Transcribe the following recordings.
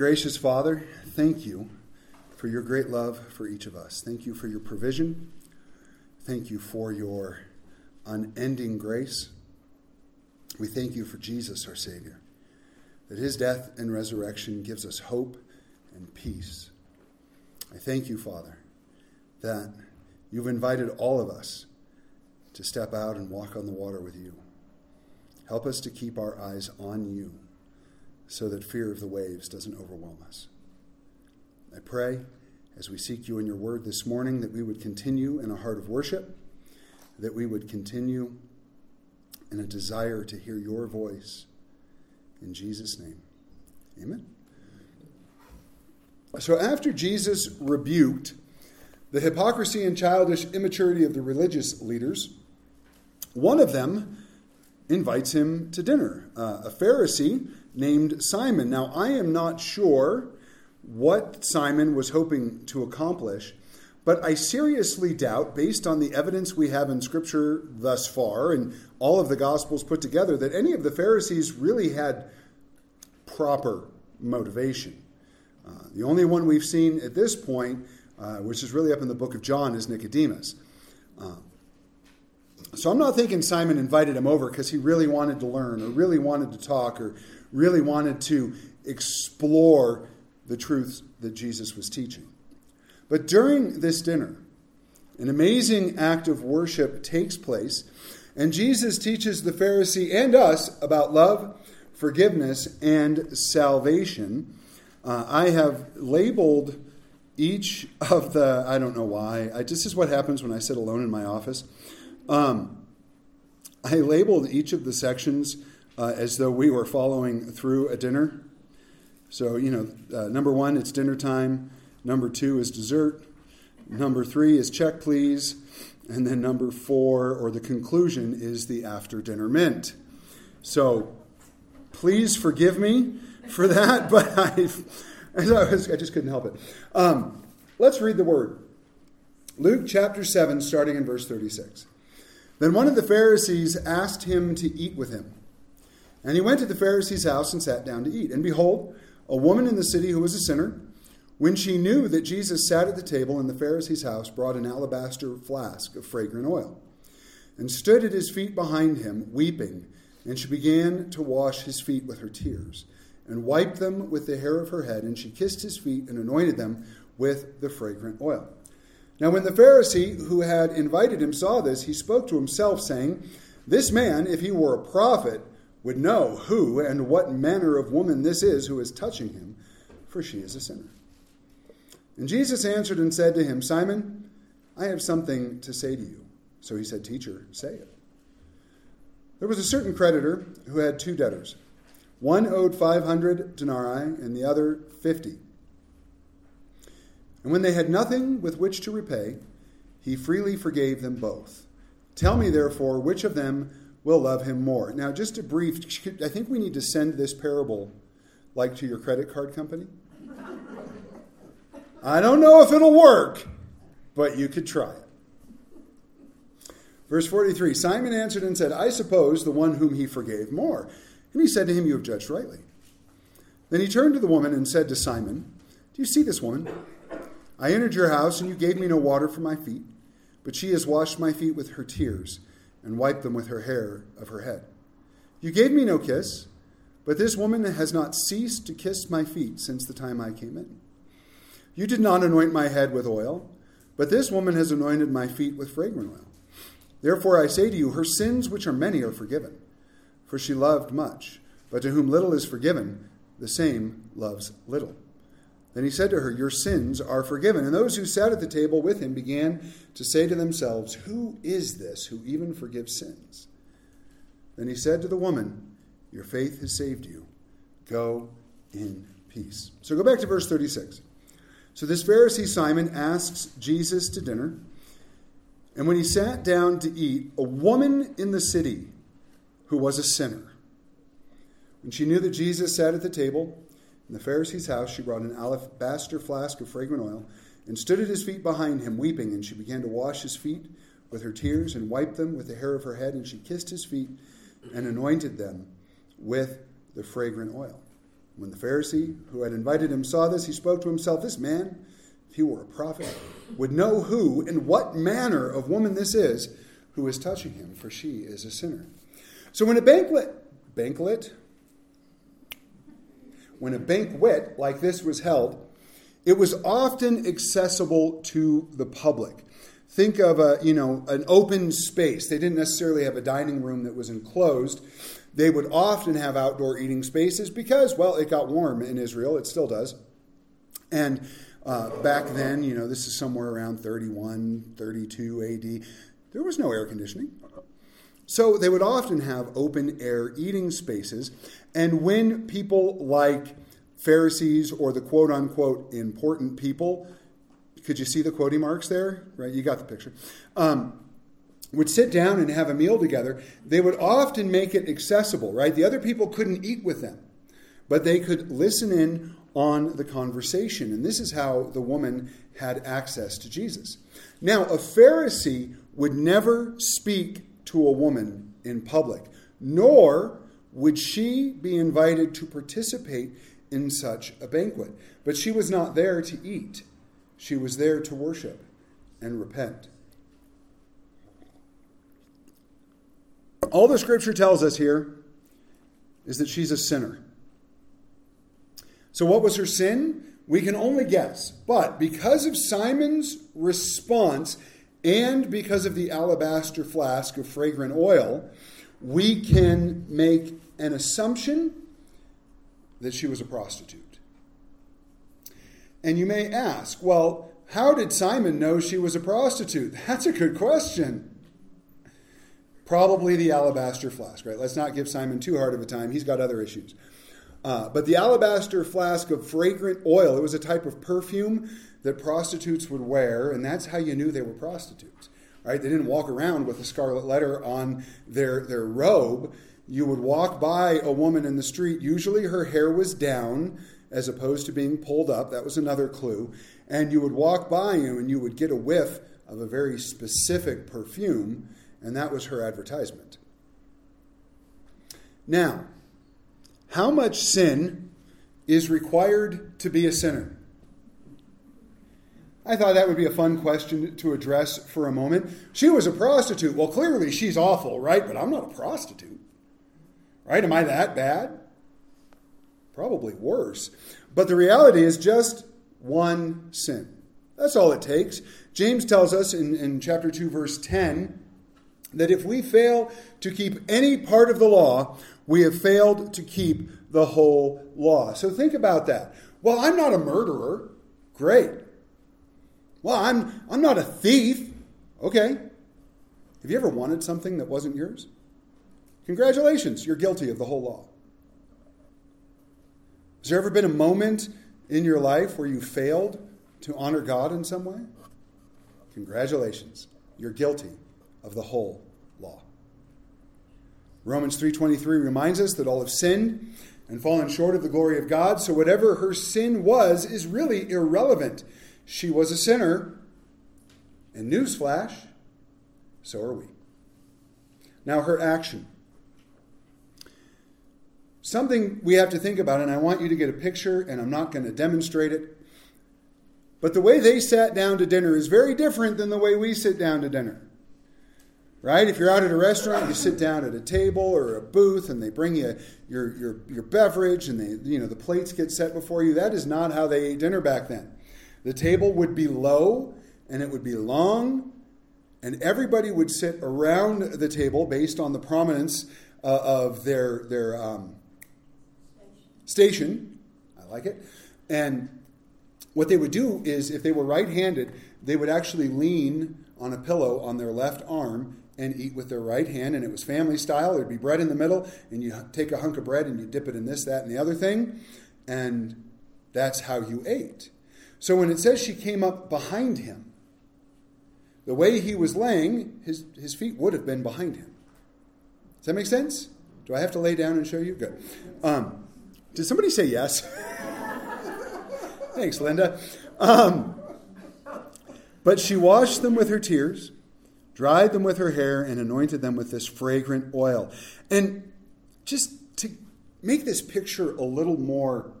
Gracious Father, thank you for your great love for each of us. Thank you for your provision. Thank you for your unending grace. We thank you for Jesus, our Savior, that his death and resurrection gives us hope and peace. I thank you, Father, that you've invited all of us to step out and walk on the water with you. Help us to keep our eyes on you so that fear of the waves doesn't overwhelm us. I pray as we seek you in your word this morning that we would continue in a heart of worship, that we would continue in a desire to hear your voice. In Jesus' name, amen. So after Jesus rebuked the hypocrisy and childish immaturity of the religious leaders, one of them invites him to dinner. Uh, a Pharisee named Simon. Now, I am not sure what Simon was hoping to accomplish, but I seriously doubt, based on the evidence we have in Scripture thus far and all of the Gospels put together, that any of the Pharisees really had proper motivation. Uh, the only one we've seen at this point, uh, which is really up in the book of John, is Nicodemus. Uh, so I'm not thinking Simon invited him over because he really wanted to learn or really wanted to talk or really wanted to explore the truths that Jesus was teaching. But during this dinner, an amazing act of worship takes place, and Jesus teaches the Pharisee and us about love, forgiveness, and salvation. Uh, I have labeled each of the, I don't know why, I, this is what happens when I sit alone in my office. Um, I labeled each of the sections uh, as though we were following through a dinner. So, you know, uh, number one, it's dinner time. Number two is dessert. Number three is check, please. And then number four, or the conclusion, is the after dinner mint. So, please forgive me for that, but I've, I just couldn't help it. Um, let's read the word. Luke chapter 7, starting in verse 36. Then one of the Pharisees asked him to eat with him. And he went to the Pharisee's house and sat down to eat. And behold, a woman in the city who was a sinner, when she knew that Jesus sat at the table in the Pharisee's house, brought an alabaster flask of fragrant oil, and stood at his feet behind him, weeping. And she began to wash his feet with her tears, and wiped them with the hair of her head. And she kissed his feet and anointed them with the fragrant oil. Now, when the Pharisee who had invited him saw this, he spoke to himself, saying, This man, if he were a prophet, would know who and what manner of woman this is who is touching him, for she is a sinner. And Jesus answered and said to him, Simon, I have something to say to you. So he said, Teacher, say it. There was a certain creditor who had two debtors. One owed 500 denarii and the other 50. And when they had nothing with which to repay, he freely forgave them both. Tell me, therefore, which of them will love him more? Now, just a brief, I think we need to send this parable like to your credit card company. I don't know if it'll work, but you could try it. Verse 43 Simon answered and said, I suppose the one whom he forgave more. And he said to him, You have judged rightly. Then he turned to the woman and said to Simon, Do you see this woman? I entered your house, and you gave me no water for my feet, but she has washed my feet with her tears and wiped them with her hair of her head. You gave me no kiss, but this woman has not ceased to kiss my feet since the time I came in. You did not anoint my head with oil, but this woman has anointed my feet with fragrant oil. Therefore I say to you, her sins, which are many, are forgiven, for she loved much. But to whom little is forgiven, the same loves little. Then he said to her, Your sins are forgiven. And those who sat at the table with him began to say to themselves, Who is this who even forgives sins? Then he said to the woman, Your faith has saved you. Go in peace. So go back to verse 36. So this Pharisee Simon asks Jesus to dinner. And when he sat down to eat, a woman in the city who was a sinner, when she knew that Jesus sat at the table, in the Pharisee's house, she brought an alabaster flask of fragrant oil and stood at his feet behind him, weeping. And she began to wash his feet with her tears and wiped them with the hair of her head. And she kissed his feet and anointed them with the fragrant oil. When the Pharisee who had invited him saw this, he spoke to himself, This man, if he were a prophet, would know who and what manner of woman this is who is touching him, for she is a sinner. So when a banquet, banquet, when a banquet like this was held, it was often accessible to the public. Think of a, you know, an open space. They didn't necessarily have a dining room that was enclosed. They would often have outdoor eating spaces because, well, it got warm in Israel. It still does. And uh, back then, you know, this is somewhere around 31, 32 AD, there was no air conditioning. So they would often have open air eating spaces. And when people like Pharisees or the quote unquote important people, could you see the quoting marks there? Right, you got the picture. Um, would sit down and have a meal together, they would often make it accessible, right? The other people couldn't eat with them, but they could listen in on the conversation. And this is how the woman had access to Jesus. Now, a Pharisee would never speak to a woman in public, nor would she be invited to participate in such a banquet. But she was not there to eat, she was there to worship and repent. All the scripture tells us here is that she's a sinner. So, what was her sin? We can only guess. But because of Simon's response and because of the alabaster flask of fragrant oil, we can make an assumption that she was a prostitute. And you may ask, well, how did Simon know she was a prostitute? That's a good question. Probably the alabaster flask, right? Let's not give Simon too hard of a time. He's got other issues. Uh, but the alabaster flask of fragrant oil, it was a type of perfume that prostitutes would wear, and that's how you knew they were prostitutes. Right? They didn't walk around with a scarlet letter on their, their robe. You would walk by a woman in the street. Usually her hair was down as opposed to being pulled up. That was another clue. And you would walk by you and you would get a whiff of a very specific perfume and that was her advertisement. Now, how much sin is required to be a sinner? I thought that would be a fun question to address for a moment. She was a prostitute. Well, clearly she's awful, right? But I'm not a prostitute. Right? Am I that bad? Probably worse. But the reality is just one sin. That's all it takes. James tells us in, in chapter 2, verse 10 that if we fail to keep any part of the law, we have failed to keep the whole law. So think about that. Well, I'm not a murderer. Great. Well, I'm, I'm not a thief. Okay. Have you ever wanted something that wasn't yours? Congratulations, you're guilty of the whole law. Has there ever been a moment in your life where you failed to honor God in some way? Congratulations, you're guilty of the whole law. Romans 3:23 reminds us that all have sinned and fallen short of the glory of God, so whatever her sin was is really irrelevant. She was a sinner, and newsflash, so are we. Now her action. Something we have to think about, and I want you to get a picture, and I'm not going to demonstrate it. But the way they sat down to dinner is very different than the way we sit down to dinner right? If you're out at a restaurant, you sit down at a table or a booth, and they bring you your your your beverage, and they you know the plates get set before you. That is not how they ate dinner back then. The table would be low and it would be long, and everybody would sit around the table based on the prominence uh, of their their um, station. I like it, and what they would do is if they were right-handed, they would actually lean on a pillow on their left arm and eat with their right hand. And it was family style. There'd be bread in the middle, and you take a hunk of bread and you dip it in this, that, and the other thing. And that's how you ate. So when it says she came up behind him, the way he was laying, his, his feet would have been behind him. Does that make sense? Do I have to lay down and show you? Good. Um, did somebody say yes? Thanks, Linda. Um, but she washed them with her tears dried them with her hair, and anointed them with this fragrant oil. And just to make this picture a little more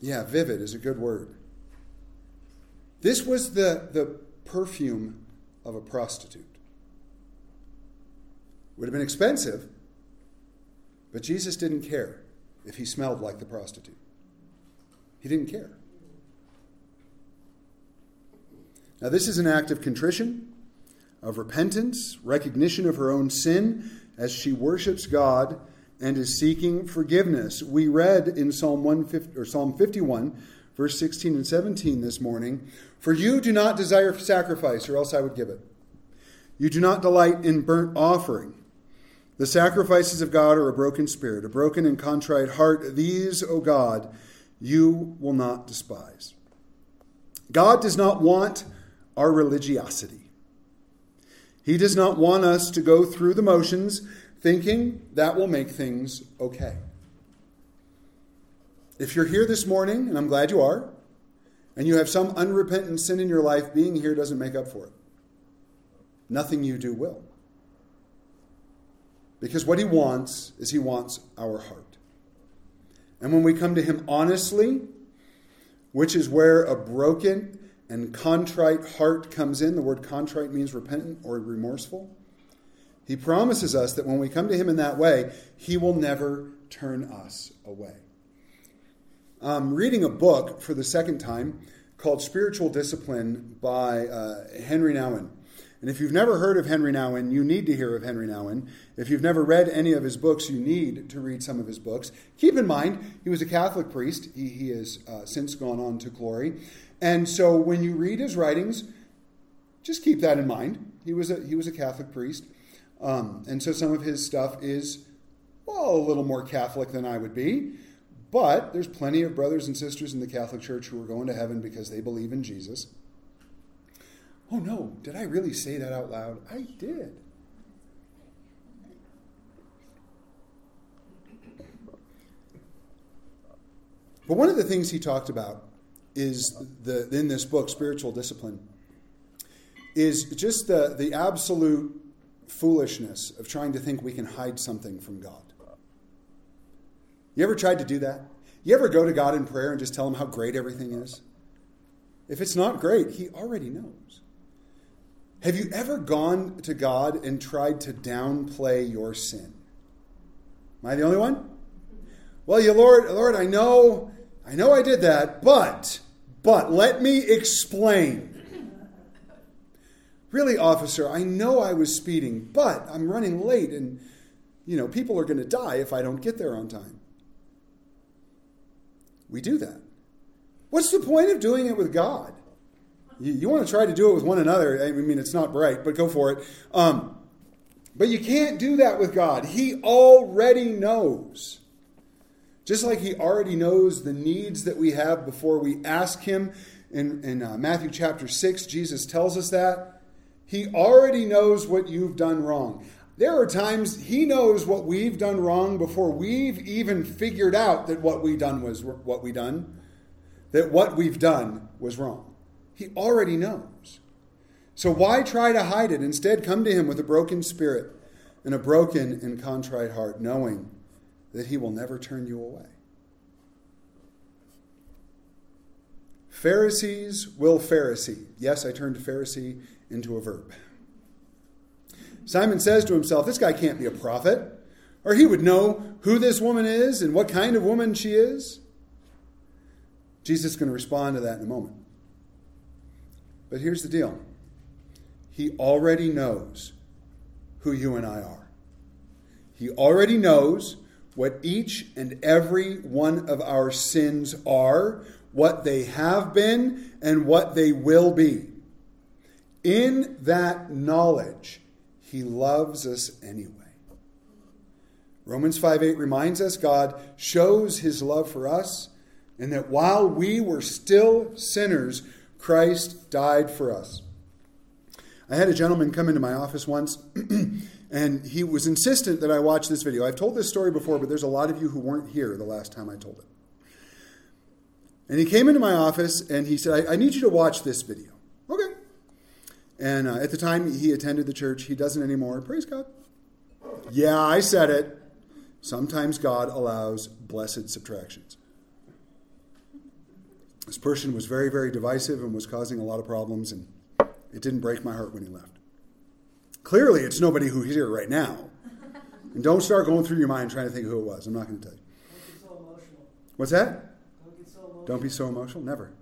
Yeah, vivid is a good word. This was the, the perfume of a prostitute. Would have been expensive, but Jesus didn't care if he smelled like the prostitute. He didn't care. Now, this is an act of contrition, of repentance, recognition of her own sin as she worships God and is seeking forgiveness. We read in Psalm 150, or Psalm 51, verse 16 and 17 this morning, "For you do not desire sacrifice, or else I would give it. You do not delight in burnt offering. The sacrifices of God are a broken spirit, a broken and contrite heart. These, O God, you will not despise." God does not want our religiosity. He does not want us to go through the motions thinking that will make things okay. If you're here this morning, and I'm glad you are, and you have some unrepentant sin in your life, being here doesn't make up for it. Nothing you do will. Because what he wants is he wants our heart. And when we come to him honestly, which is where a broken and contrite heart comes in, the word contrite means repentant or remorseful. He promises us that when we come to Him in that way, He will never turn us away. I'm reading a book for the second time called Spiritual Discipline by uh, Henri Nouwen. And if you've never heard of Henri Nouwen, you need to hear of Henri Nouwen. If you've never read any of his books, you need to read some of his books. Keep in mind, he was a Catholic priest. He, he has uh, since gone on to glory. And so when you read his writings, just keep that in mind. He was a, he was a Catholic priest. Um, and so some of his stuff is, well, a little more Catholic than I would be. But there's plenty of brothers and sisters in the Catholic Church who are going to heaven because they believe in Jesus. Oh no, did I really say that out loud? I did. But one of the things he talked about is the in this book, Spiritual Discipline, is just the, the absolute foolishness of trying to think we can hide something from God. You ever tried to do that? You ever go to God in prayer and just tell him how great everything is? If it's not great, he already knows. Have you ever gone to God and tried to downplay your sin? Am I the only one? Well, you Lord, Lord, I know, I know I did that, but, but let me explain. Really, officer, I know I was speeding, but I'm running late and, you know, people are going to die if I don't get there on time. We do that. What's the point of doing it with God? You, you want to try to do it with one another. I mean, it's not right, but go for it. Um, but you can't do that with God. He already knows. Just like He already knows the needs that we have before we ask Him. In, in uh, Matthew chapter 6, Jesus tells us that. He already knows what you've done wrong. There are times he knows what we've done wrong before we've even figured out that what we done was what we done, that what we've done was wrong. He already knows. So why try to hide it? Instead, come to him with a broken spirit and a broken and contrite heart, knowing that he will never turn you away. Pharisees will Pharisee. Yes, I turned to Pharisee into a verb. Simon says to himself, This guy can't be a prophet, or he would know who this woman is and what kind of woman she is. Jesus is going to respond to that in a moment. But here's the deal He already knows who you and I are. He already knows what each and every one of our sins are, what they have been, and what they will be. In that knowledge, he loves us anyway. Romans 5 8 reminds us God shows his love for us, and that while we were still sinners, Christ died for us. I had a gentleman come into my office once, and he was insistent that I watch this video. I've told this story before, but there's a lot of you who weren't here the last time I told it. And he came into my office and he said, I, I need you to watch this video. Okay. And uh, at the time he attended the church, he doesn't anymore. Praise God. Yeah, I said it. Sometimes God allows blessed subtractions. This person was very, very divisive and was causing a lot of problems, and it didn't break my heart when he left. Clearly, it's nobody who's here right now. And don't start going through your mind trying to think who it was. I'm not going to tell you. Don't So What's that? Don't, so don't be so emotional. Never.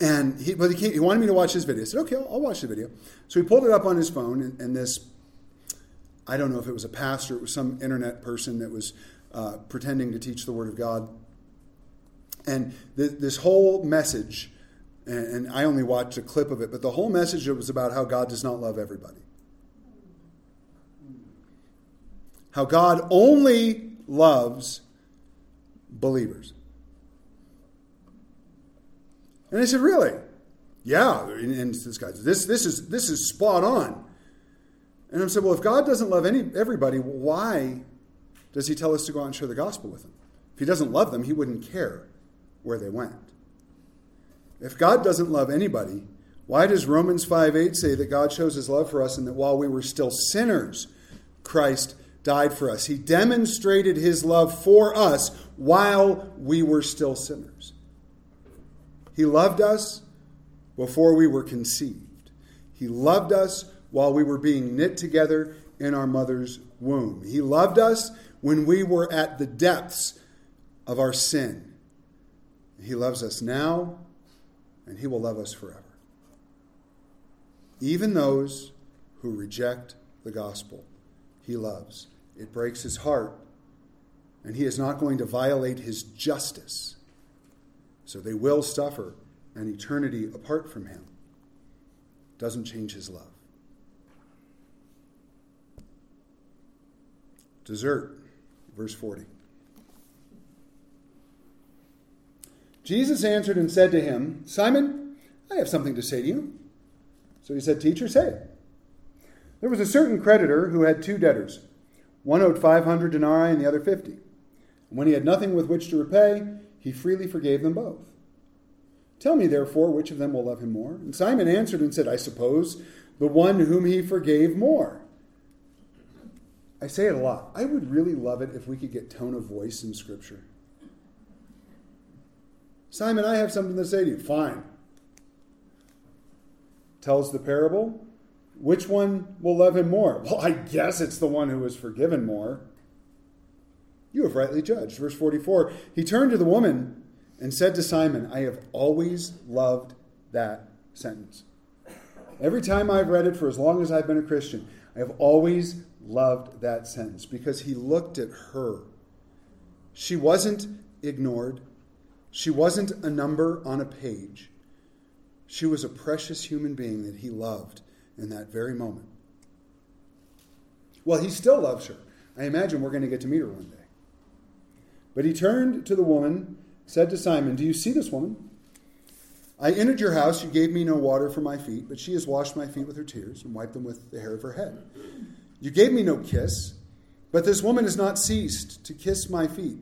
And he, but he, came, he, wanted me to watch his video. I said, okay, I'll, I'll, watch the video. So he pulled it up on his phone, and, and, this, I don't know if it was a pastor, it was some internet person that was uh, pretending to teach the Word of God. And th- this whole message, and, and I only watched a clip of it, but the whole message was about how God does not love everybody. How God only loves believers. And I said, Really? Yeah. And this guy, this, this, is, this is spot on. And I said, Well, if God doesn't love any, everybody, why does he tell us to go out and share the gospel with them? If he doesn't love them, he wouldn't care where they went. If God doesn't love anybody, why does Romans 5 8 say that God shows his love for us and that while we were still sinners, Christ died for us? He demonstrated his love for us while we were still sinners. He loved us before we were conceived. He loved us while we were being knit together in our mother's womb. He loved us when we were at the depths of our sin. He loves us now, and He will love us forever. Even those who reject the gospel, He loves. It breaks His heart, and He is not going to violate His justice so they will suffer an eternity apart from him. Doesn't change his love. Dessert, verse 40. Jesus answered and said to him, Simon, I have something to say to you. So he said, Teacher, say it. There was a certain creditor who had two debtors. One owed 500 denarii and the other 50. And when he had nothing with which to repay, he freely forgave them both. Tell me, therefore, which of them will love him more? And Simon answered and said, I suppose the one whom he forgave more. I say it a lot. I would really love it if we could get tone of voice in Scripture. Simon, I have something to say to you. Fine. Tells the parable. Which one will love him more? Well, I guess it's the one who was forgiven more. You have rightly judged. Verse 44 He turned to the woman and said to Simon, I have always loved that sentence. Every time I've read it for as long as I've been a Christian, I have always loved that sentence because he looked at her. She wasn't ignored, she wasn't a number on a page. She was a precious human being that he loved in that very moment. Well, he still loves her. I imagine we're going to get to meet her one day. But he turned to the woman, said to Simon, Do you see this woman? I entered your house. You gave me no water for my feet, but she has washed my feet with her tears and wiped them with the hair of her head. You gave me no kiss, but this woman has not ceased to kiss my feet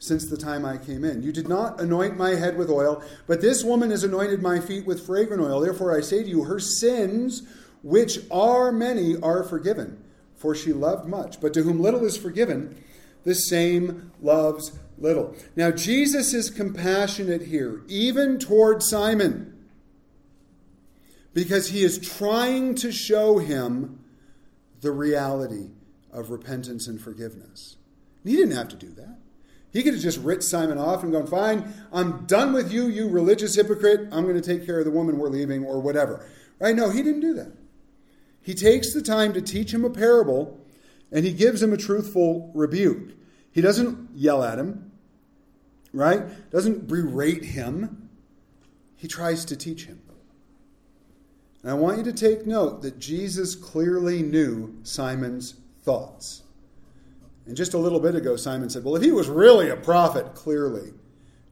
since the time I came in. You did not anoint my head with oil, but this woman has anointed my feet with fragrant oil. Therefore I say to you, her sins, which are many, are forgiven, for she loved much. But to whom little is forgiven, the same loves little. Now, Jesus is compassionate here, even toward Simon, because he is trying to show him the reality of repentance and forgiveness. He didn't have to do that. He could have just writ Simon off and gone, Fine, I'm done with you, you religious hypocrite. I'm going to take care of the woman we're leaving, or whatever. Right? No, he didn't do that. He takes the time to teach him a parable and he gives him a truthful rebuke. He doesn't yell at him, right? Doesn't berate him. He tries to teach him. And I want you to take note that Jesus clearly knew Simon's thoughts. And just a little bit ago, Simon said, Well, if he was really a prophet, clearly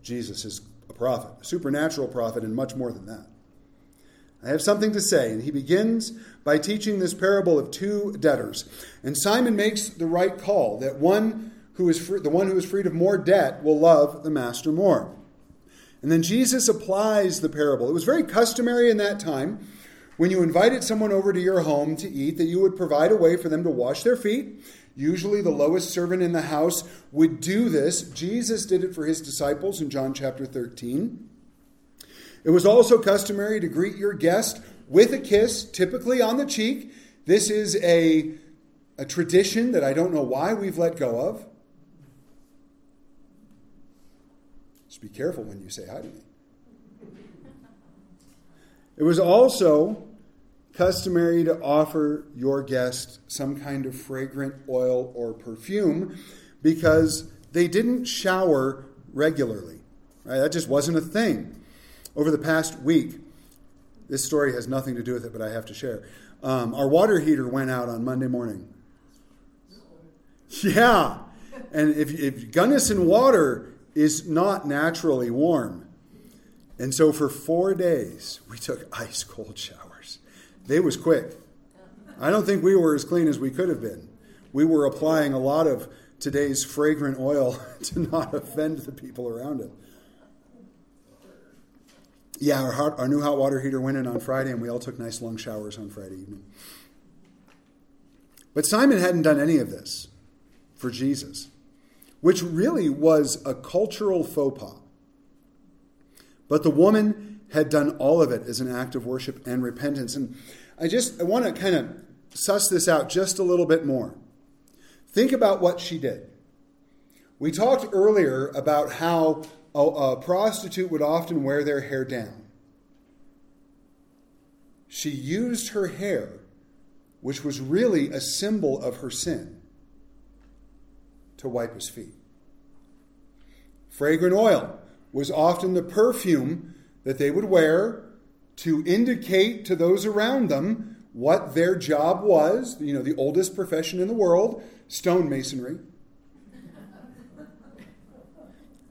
Jesus is a prophet, a supernatural prophet, and much more than that. I have something to say. And he begins by teaching this parable of two debtors. And Simon makes the right call that one who is free, the one who is freed of more debt will love the master more. And then Jesus applies the parable. It was very customary in that time when you invited someone over to your home to eat that you would provide a way for them to wash their feet. Usually, the lowest servant in the house would do this. Jesus did it for his disciples in John chapter 13. It was also customary to greet your guest with a kiss, typically on the cheek. This is a, a tradition that I don't know why we've let go of. Just be careful when you say hi to me. It was also customary to offer your guest some kind of fragrant oil or perfume because they didn't shower regularly. Right? That just wasn't a thing. Over the past week, this story has nothing to do with it, but I have to share. Um, our water heater went out on Monday morning. Yeah. And if, if Gunnison water is not naturally warm, and so for four days, we took ice cold showers. They was quick. I don't think we were as clean as we could have been. We were applying a lot of today's fragrant oil to not offend the people around it. Yeah, our, hot, our new hot water heater went in on Friday, and we all took nice long showers on Friday evening. But Simon hadn't done any of this for Jesus, which really was a cultural faux pas. But the woman had done all of it as an act of worship and repentance. And I just I want to kind of suss this out just a little bit more. Think about what she did. We talked earlier about how a, a prostitute would often wear their hair down. She used her hair, which was really a symbol of her sin, to wipe his feet. Fragrant oil was often the perfume that they would wear to indicate to those around them what their job was. You know, the oldest profession in the world, stonemasonry.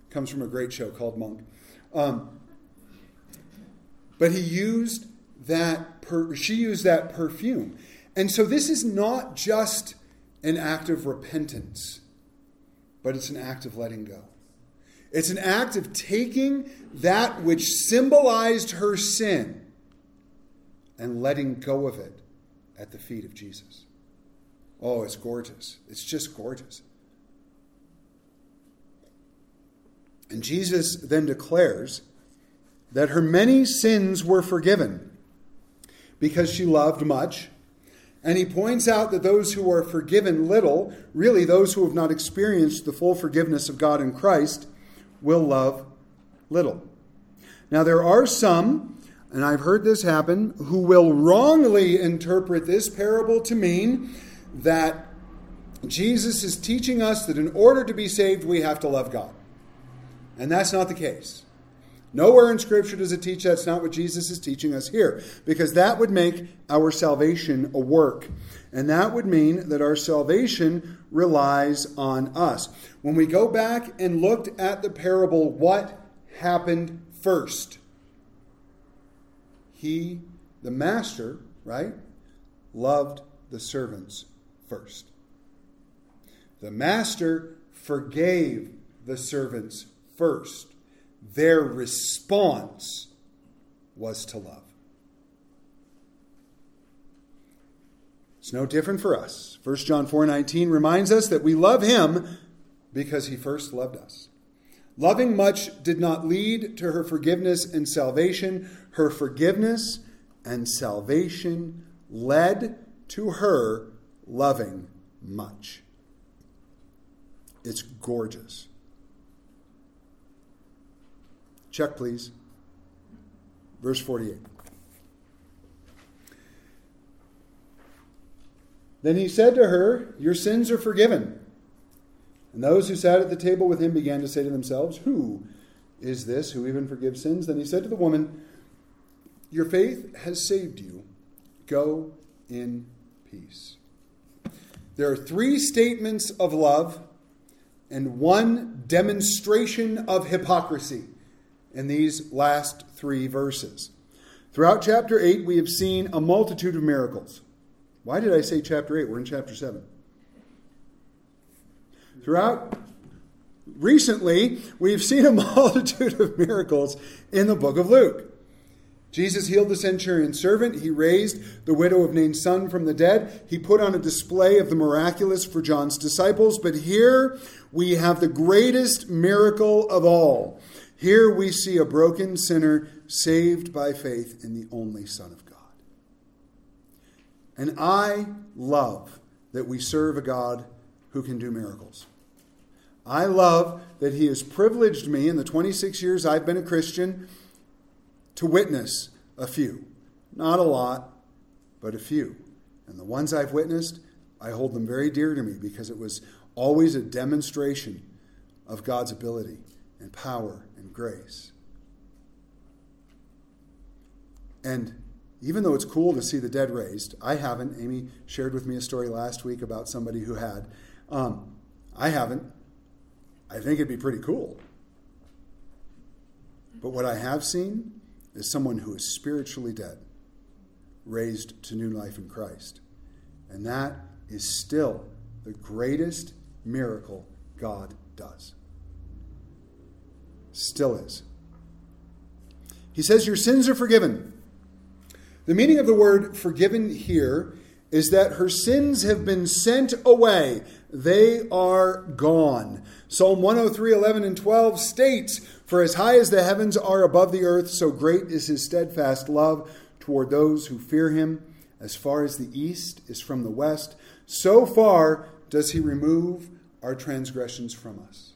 Comes from a great show called Monk. Um, but he used that, per, she used that perfume. And so this is not just an act of repentance, but it's an act of letting go. It's an act of taking that which symbolized her sin and letting go of it at the feet of Jesus. Oh, it's gorgeous. It's just gorgeous. And Jesus then declares that her many sins were forgiven because she loved much. And he points out that those who are forgiven little, really those who have not experienced the full forgiveness of God in Christ, will love little. Now, there are some, and I've heard this happen, who will wrongly interpret this parable to mean that Jesus is teaching us that in order to be saved, we have to love God. And that's not the case. Nowhere in Scripture does it teach that's not what Jesus is teaching us here, because that would make our salvation a work. And that would mean that our salvation relies on us. When we go back and looked at the parable, what happened first? He, the master, right, loved the servants first. The master forgave the servants first. Their response was to love. It's no different for us. 1 John 4:19 reminds us that we love him because he first loved us. Loving much did not lead to her forgiveness and salvation. Her forgiveness and salvation led to her loving much. It's gorgeous. Check, please. Verse 48. Then he said to her, Your sins are forgiven. And those who sat at the table with him began to say to themselves, Who is this who even forgives sins? Then he said to the woman, Your faith has saved you. Go in peace. There are three statements of love and one demonstration of hypocrisy in these last three verses. Throughout chapter 8, we have seen a multitude of miracles. Why did I say chapter 8? We're in chapter 7. Throughout recently, we've seen a multitude of miracles in the book of Luke. Jesus healed the centurion's servant. He raised the widow of Nain's son from the dead. He put on a display of the miraculous for John's disciples. But here we have the greatest miracle of all. Here we see a broken sinner saved by faith in the only Son of God. And I love that we serve a God who can do miracles. I love that He has privileged me in the 26 years I've been a Christian to witness a few. Not a lot, but a few. And the ones I've witnessed, I hold them very dear to me because it was always a demonstration of God's ability and power and grace. And even though it's cool to see the dead raised, I haven't. Amy shared with me a story last week about somebody who had. Um, I haven't. I think it'd be pretty cool. But what I have seen is someone who is spiritually dead, raised to new life in Christ. And that is still the greatest miracle God does. Still is. He says, Your sins are forgiven. The meaning of the word forgiven here is that her sins have been sent away. They are gone. Psalm 103, 11, and 12 states, For as high as the heavens are above the earth, so great is his steadfast love toward those who fear him. As far as the east is from the west, so far does he remove our transgressions from us.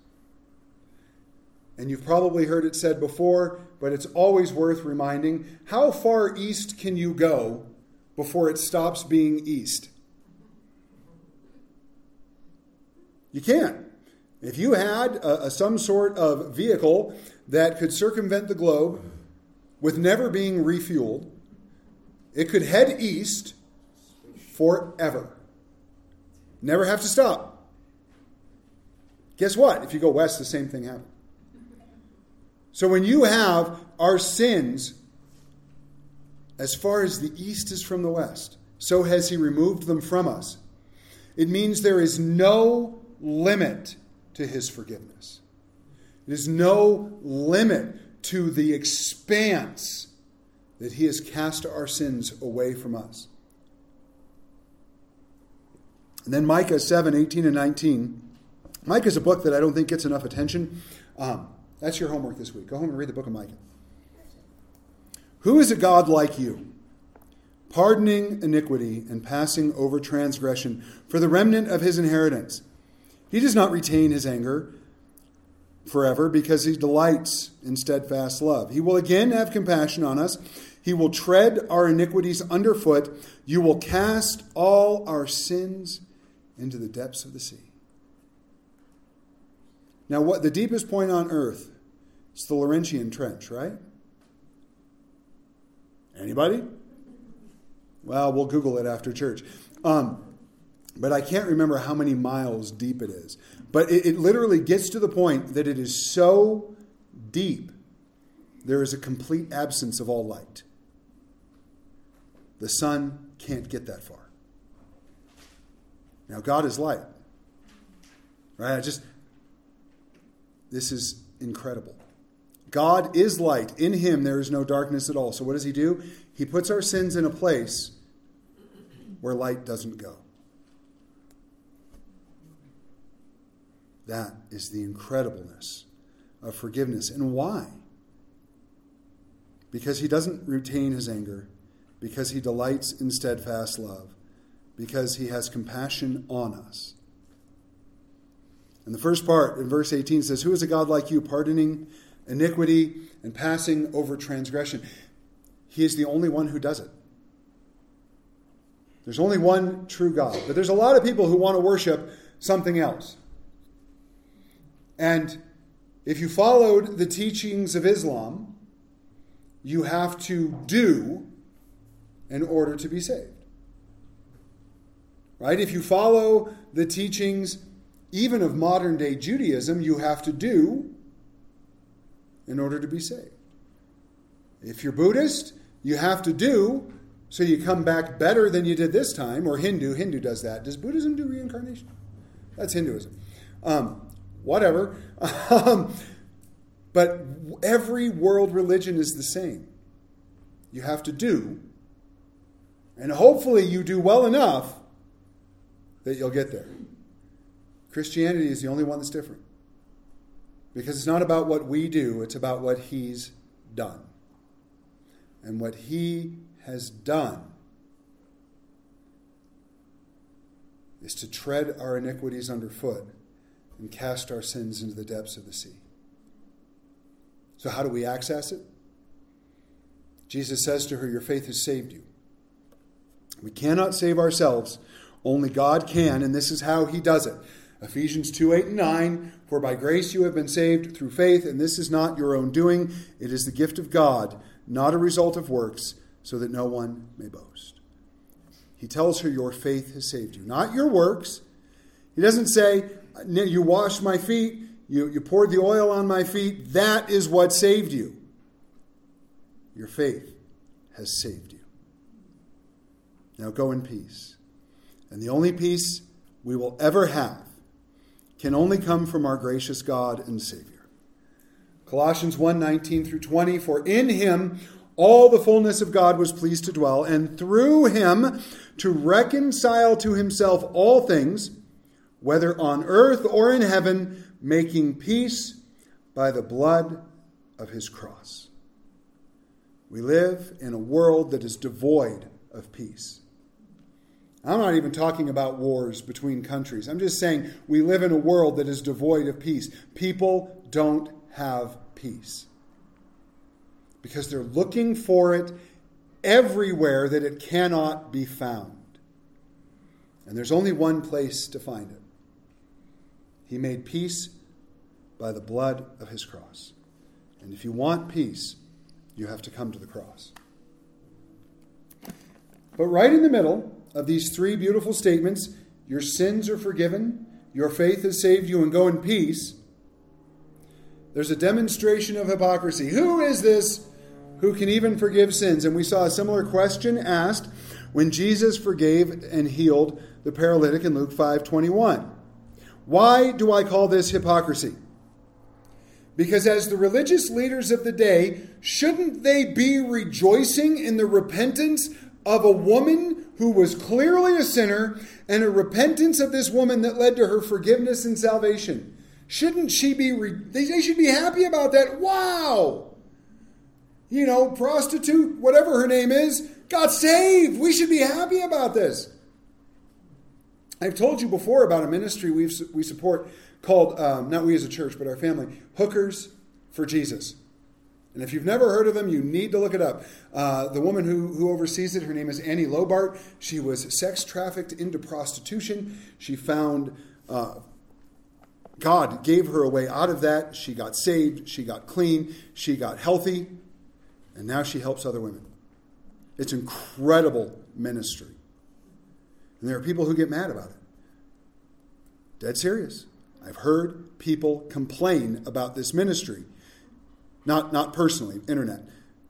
And you've probably heard it said before, but it's always worth reminding how far east can you go before it stops being east? You can't. If you had a, a, some sort of vehicle that could circumvent the globe with never being refueled, it could head east forever. Never have to stop. Guess what? If you go west, the same thing happens. So when you have our sins as far as the east is from the west, so has he removed them from us. It means there is no limit to his forgiveness. There's no limit to the expanse that he has cast our sins away from us. And then Micah 7 18 and 19. Micah is a book that I don't think gets enough attention. Um, that's your homework this week. Go home and read the book of Micah. Who is a God like you, pardoning iniquity and passing over transgression for the remnant of his inheritance? He does not retain his anger forever because he delights in steadfast love. He will again have compassion on us. He will tread our iniquities underfoot. You will cast all our sins into the depths of the sea. Now, what the deepest point on earth it's the Laurentian Trench, right? Anybody? Well, we'll Google it after church. Um, but I can't remember how many miles deep it is. But it, it literally gets to the point that it is so deep, there is a complete absence of all light. The sun can't get that far. Now, God is light. Right? I just, this is incredible. God is light. In him there is no darkness at all. So what does he do? He puts our sins in a place where light doesn't go. That is the incredibleness of forgiveness. And why? Because he doesn't retain his anger, because he delights in steadfast love, because he has compassion on us. And the first part in verse 18 says, Who is a God like you, pardoning iniquity and passing over transgression. He is the only one who does it. There's only one true God. But there's a lot of people who want to worship something else. And if you followed the teachings of Islam, you have to do in order to be saved. Right? If you follow the teachings even of modern day Judaism, you have to do in order to be saved. If you're Buddhist, you have to do so you come back better than you did this time, or Hindu. Hindu does that. Does Buddhism do reincarnation? That's Hinduism. Um, whatever. um, but every world religion is the same. you have to do. And hopefully you do well enough that you'll get there. Christianity is the only one that's different. Because it's not about what we do, it's about what He's done. And what He has done is to tread our iniquities underfoot and cast our sins into the depths of the sea. So, how do we access it? Jesus says to her, Your faith has saved you. We cannot save ourselves, only God can, and this is how He does it. Ephesians 2 8 and 9 For by grace you have been saved through faith, and this is not your own doing, it is the gift of God, not a result of works, so that no one may boast. He tells her, Your faith has saved you, not your works. He doesn't say, You washed my feet, you, you poured the oil on my feet, that is what saved you. Your faith has saved you. Now go in peace. And the only peace we will ever have can only come from our gracious God and Savior. Colossians 1 19 through 20 For in him all the fullness of God was pleased to dwell, and through him to reconcile to himself all things, whether on earth or in heaven, making peace by the blood of his cross. We live in a world that is devoid of peace. I'm not even talking about wars between countries. I'm just saying we live in a world that is devoid of peace. People don't have peace because they're looking for it everywhere that it cannot be found. And there's only one place to find it. He made peace by the blood of his cross. And if you want peace, you have to come to the cross. But right in the middle, of these three beautiful statements your sins are forgiven, your faith has saved you, and go in peace. There's a demonstration of hypocrisy. Who is this who can even forgive sins? And we saw a similar question asked when Jesus forgave and healed the paralytic in Luke 5:21. Why do I call this hypocrisy? Because as the religious leaders of the day, shouldn't they be rejoicing in the repentance of a woman who was clearly a sinner and a repentance of this woman that led to her forgiveness and salvation. Shouldn't she be, re- they should be happy about that. Wow! You know, prostitute, whatever her name is, got saved. We should be happy about this. I've told you before about a ministry we we support called, um, not we as a church, but our family, Hookers for Jesus. And if you've never heard of them, you need to look it up. Uh, the woman who, who oversees it, her name is Annie Lobert. She was sex trafficked into prostitution. She found uh, God gave her a way out of that. She got saved. She got clean. She got healthy. And now she helps other women. It's incredible ministry. And there are people who get mad about it. Dead serious. I've heard people complain about this ministry not, not personally, internet,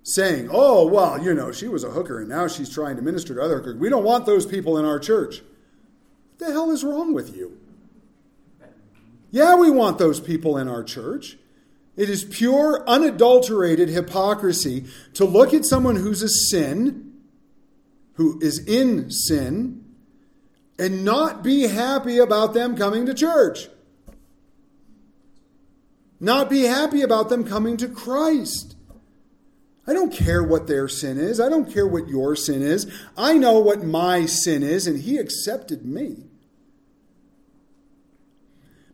saying, oh, well, you know, she was a hooker and now she's trying to minister to other hookers. We don't want those people in our church. What the hell is wrong with you? Yeah, we want those people in our church. It is pure, unadulterated hypocrisy to look at someone who's a sin, who is in sin, and not be happy about them coming to church not be happy about them coming to Christ. I don't care what their sin is. I don't care what your sin is. I know what my sin is, and He accepted me.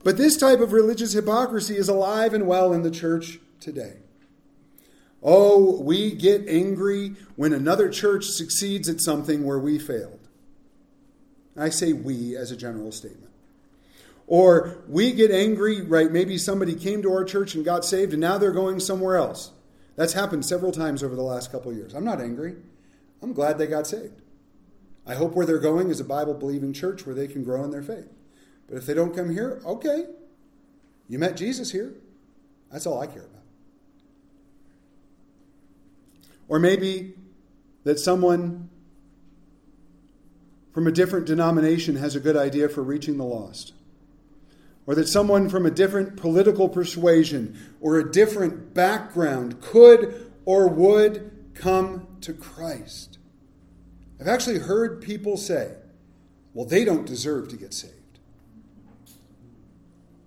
But this type of religious hypocrisy is alive and well in the church today. Oh, we get angry when another church succeeds at something where we failed. I say we as a general statement. Or we get angry, right? Maybe somebody came to our church and got saved and now they're going somewhere else. That's happened several times over the last couple years. I'm not angry. I'm glad they got saved. I hope where they're going is a Bible believing church where they can grow in their faith. But if they don't come here, okay. You met Jesus here. That's all I care about. Or maybe that someone from a different denomination has a good idea for reaching the lost or that someone from a different political persuasion or a different background could or would come to Christ. I've actually heard people say, well, they don't deserve to get saved.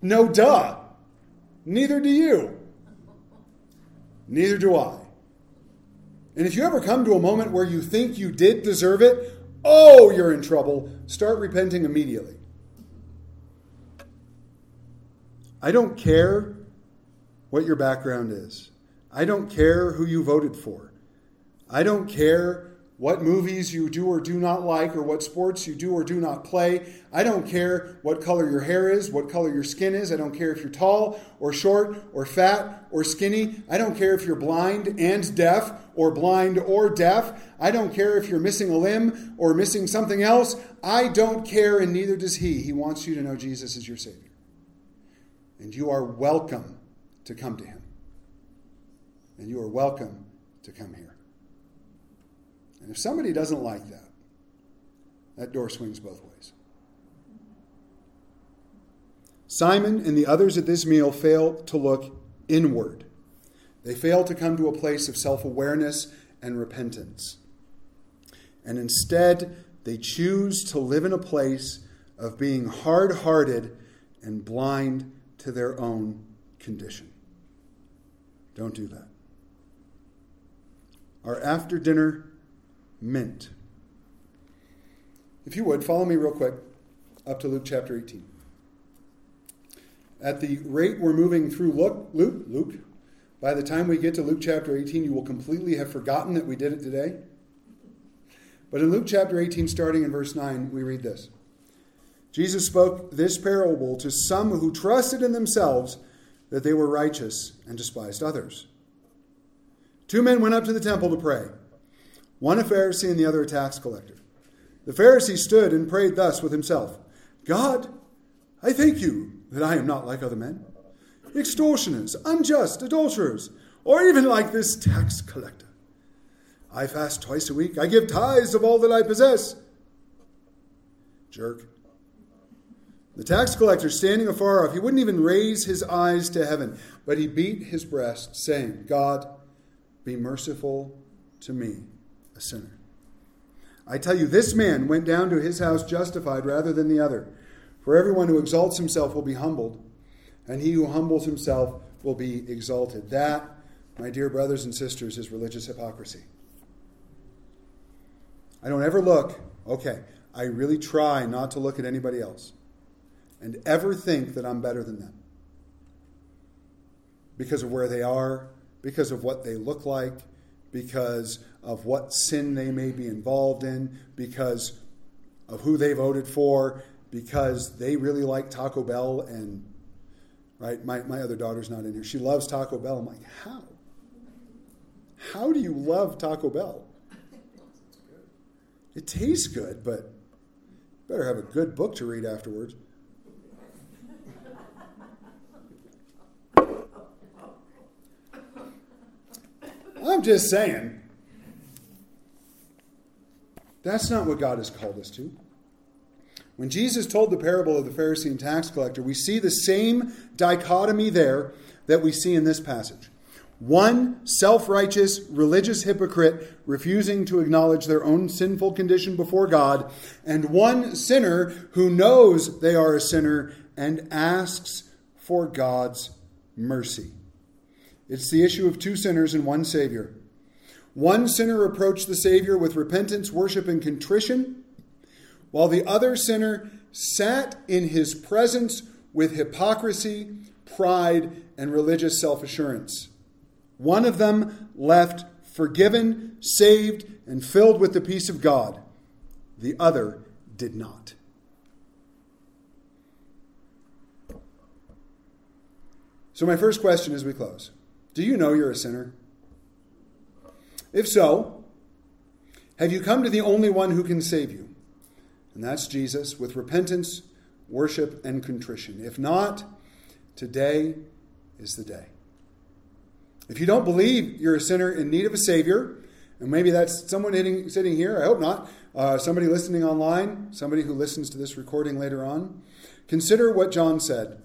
No, duh. Neither do you. Neither do I. And if you ever come to a moment where you think you did deserve it, oh, you're in trouble. Start repenting immediately. I don't care what your background is. I don't care who you voted for. I don't care what movies you do or do not like, or what sports you do or do not play. I don't care what color your hair is, what color your skin is. I don't care if you're tall or short or fat or skinny. I don't care if you're blind and deaf or blind or deaf. I don't care if you're missing a limb or missing something else. I don't care, and neither does He. He wants you to know Jesus is your Savior. And you are welcome to come to Him. And you are welcome to come here. And if somebody doesn't like that, that door swings both ways. Simon and the others at this meal fail to look inward. They fail to come to a place of self awareness and repentance. And instead, they choose to live in a place of being hard hearted and blind to their own condition. Don't do that. Our after dinner mint. If you would, follow me real quick up to Luke chapter 18. At the rate we're moving through Luke, Luke, Luke, by the time we get to Luke chapter 18, you will completely have forgotten that we did it today. But in Luke chapter 18, starting in verse 9, we read this Jesus spoke this parable to some who trusted in themselves that they were righteous and despised others. Two men went up to the temple to pray one a Pharisee and the other a tax collector. The Pharisee stood and prayed thus with himself God, I thank you that I am not like other men, extortioners, unjust, adulterers, or even like this tax collector. I fast twice a week. I give tithes of all that I possess. Jerk. The tax collector, standing afar off, he wouldn't even raise his eyes to heaven, but he beat his breast, saying, God, be merciful to me, a sinner. I tell you, this man went down to his house justified rather than the other. For everyone who exalts himself will be humbled, and he who humbles himself will be exalted. That, my dear brothers and sisters, is religious hypocrisy. I don't ever look, okay, I really try not to look at anybody else and ever think that I'm better than them because of where they are, because of what they look like, because of what sin they may be involved in, because of who they voted for, because they really like Taco Bell and right, my, my other daughter's not in here. She loves Taco Bell. I'm like, how? How do you love Taco Bell? It tastes good, but better have a good book to read afterwards. I'm just saying. That's not what God has called us to. When Jesus told the parable of the Pharisee and tax collector, we see the same dichotomy there that we see in this passage. One self righteous religious hypocrite refusing to acknowledge their own sinful condition before God, and one sinner who knows they are a sinner and asks for God's mercy. It's the issue of two sinners and one Savior. One sinner approached the Savior with repentance, worship, and contrition, while the other sinner sat in his presence with hypocrisy, pride, and religious self assurance. One of them left forgiven, saved, and filled with the peace of God. The other did not. So, my first question as we close do you know you're a sinner? If so, have you come to the only one who can save you? And that's Jesus with repentance, worship, and contrition. If not, today is the day. If you don't believe you're a sinner in need of a Savior, and maybe that's someone hitting, sitting here, I hope not, uh, somebody listening online, somebody who listens to this recording later on, consider what John said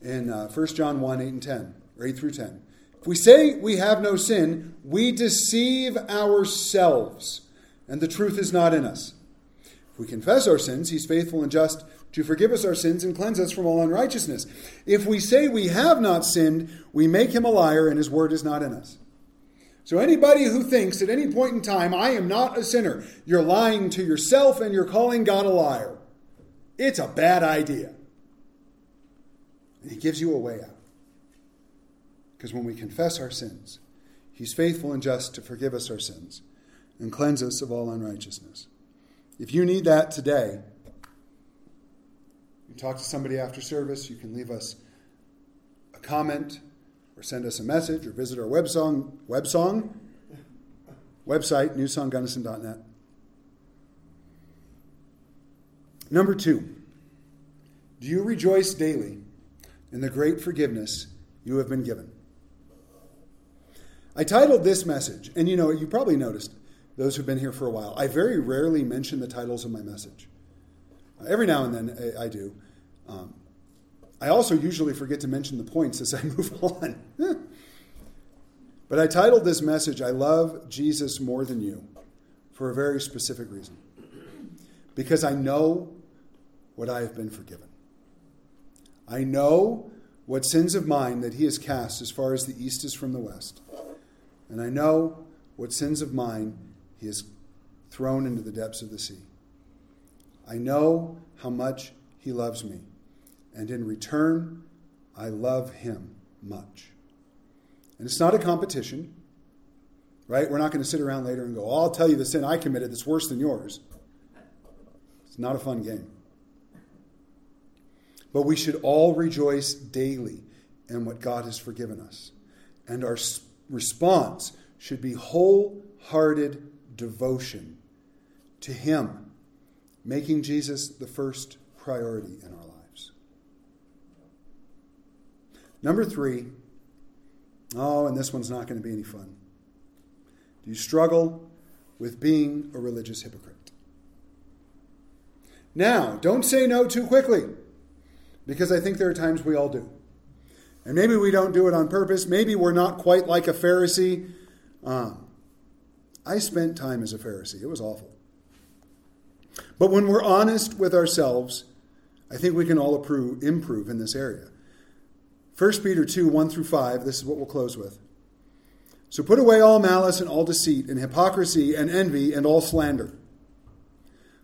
in uh, 1 John 1 8 and 10, or 8 through 10. If we say we have no sin, we deceive ourselves, and the truth is not in us. If we confess our sins, he's faithful and just to forgive us our sins and cleanse us from all unrighteousness. If we say we have not sinned, we make him a liar, and his word is not in us. So, anybody who thinks at any point in time, I am not a sinner, you're lying to yourself and you're calling God a liar. It's a bad idea. And he gives you a way out. Because when we confess our sins, he's faithful and just to forgive us our sins and cleanse us of all unrighteousness. If you need that today, you talk to somebody after service, you can leave us a comment or send us a message or visit our web song, web song website, newsonggunnison.net. Number two, do you rejoice daily in the great forgiveness you have been given? I titled this message, and you know, you probably noticed, those who've been here for a while, I very rarely mention the titles of my message. Every now and then I, I do. Um, I also usually forget to mention the points as I move on. but I titled this message, I Love Jesus More Than You, for a very specific reason. Because I know what I have been forgiven. I know what sins of mine that he has cast as far as the east is from the west. And I know what sins of mine he has thrown into the depths of the sea. I know how much he loves me, and in return, I love him much. And it's not a competition, right? We're not going to sit around later and go, oh, I'll tell you the sin I committed that's worse than yours. It's not a fun game. But we should all rejoice daily in what God has forgiven us. And our response should be wholehearted devotion to Him, making Jesus the first priority in our lives. Number three, oh, and this one's not going to be any fun. Do you struggle with being a religious hypocrite? Now, don't say no too quickly, because I think there are times we all do. And maybe we don't do it on purpose. Maybe we're not quite like a Pharisee. Um, I spent time as a Pharisee, it was awful. But when we're honest with ourselves, I think we can all approve, improve in this area. 1 Peter 2 1 through 5, this is what we'll close with. So put away all malice and all deceit and hypocrisy and envy and all slander.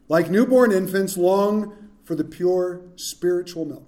Like newborn infants, long for the pure spiritual milk,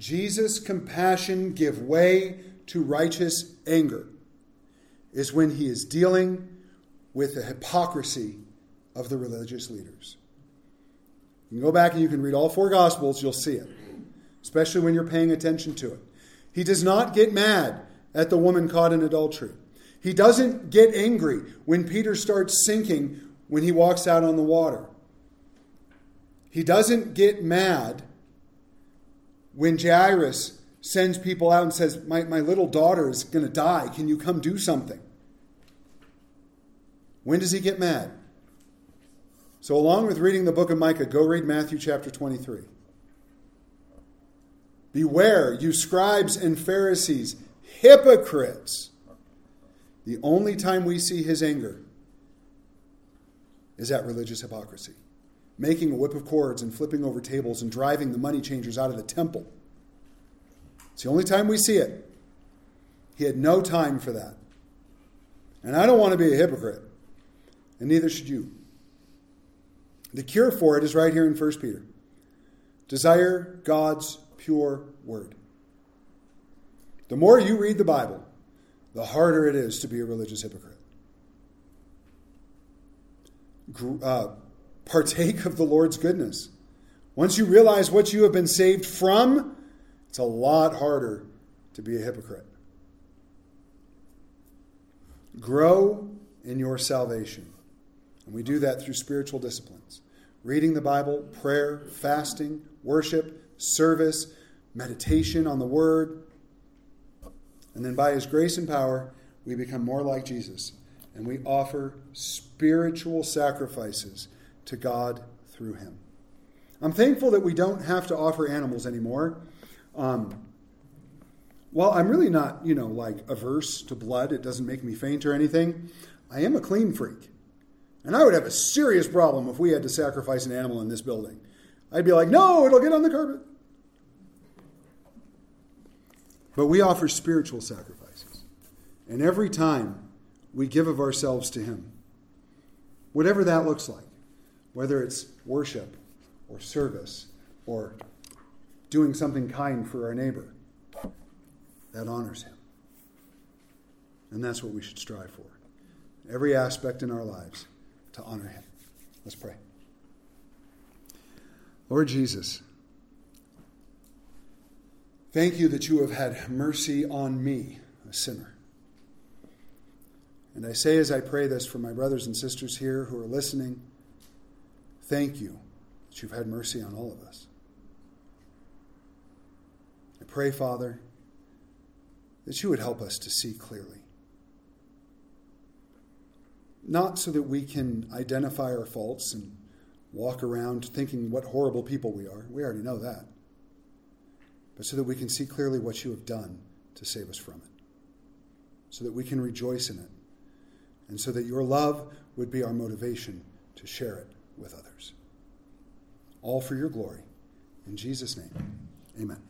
Jesus' compassion give way to righteous anger is when he is dealing with the hypocrisy of the religious leaders. You can go back and you can read all four Gospels, you'll see it, especially when you're paying attention to it. He does not get mad at the woman caught in adultery. He doesn't get angry when Peter starts sinking when he walks out on the water. He doesn't get mad when Jairus sends people out and says, My, my little daughter is going to die. Can you come do something? When does he get mad? So, along with reading the book of Micah, go read Matthew chapter 23. Beware, you scribes and Pharisees, hypocrites. The only time we see his anger is at religious hypocrisy, making a whip of cords and flipping over tables and driving the money changers out of the temple. It's the only time we see it. He had no time for that. And I don't want to be a hypocrite and neither should you. The cure for it is right here in 1 Peter. Desire God's pure word. The more you read the Bible, the harder it is to be a religious hypocrite. Uh, partake of the Lord's goodness. Once you realize what you have been saved from, it's a lot harder to be a hypocrite. grow in your salvation. And we do that through spiritual disciplines reading the Bible, prayer, fasting, worship, service, meditation on the Word. And then by His grace and power, we become more like Jesus and we offer spiritual sacrifices to God through Him. I'm thankful that we don't have to offer animals anymore. Um, well, I'm really not, you know, like averse to blood. It doesn't make me faint or anything. I am a clean freak. And I would have a serious problem if we had to sacrifice an animal in this building. I'd be like, no, it'll get on the carpet. But we offer spiritual sacrifices. And every time we give of ourselves to Him, whatever that looks like, whether it's worship or service or doing something kind for our neighbor, that honors Him. And that's what we should strive for. Every aspect in our lives to honor Him. Let's pray. Lord Jesus, thank you that you have had mercy on me, a sinner. And I say as I pray this for my brothers and sisters here who are listening, thank you that you've had mercy on all of us. I pray, Father, that you would help us to see clearly. Not so that we can identify our faults and walk around thinking what horrible people we are. We already know that. But so that we can see clearly what you have done to save us from it. So that we can rejoice in it. And so that your love would be our motivation to share it with others. All for your glory. In Jesus' name, amen.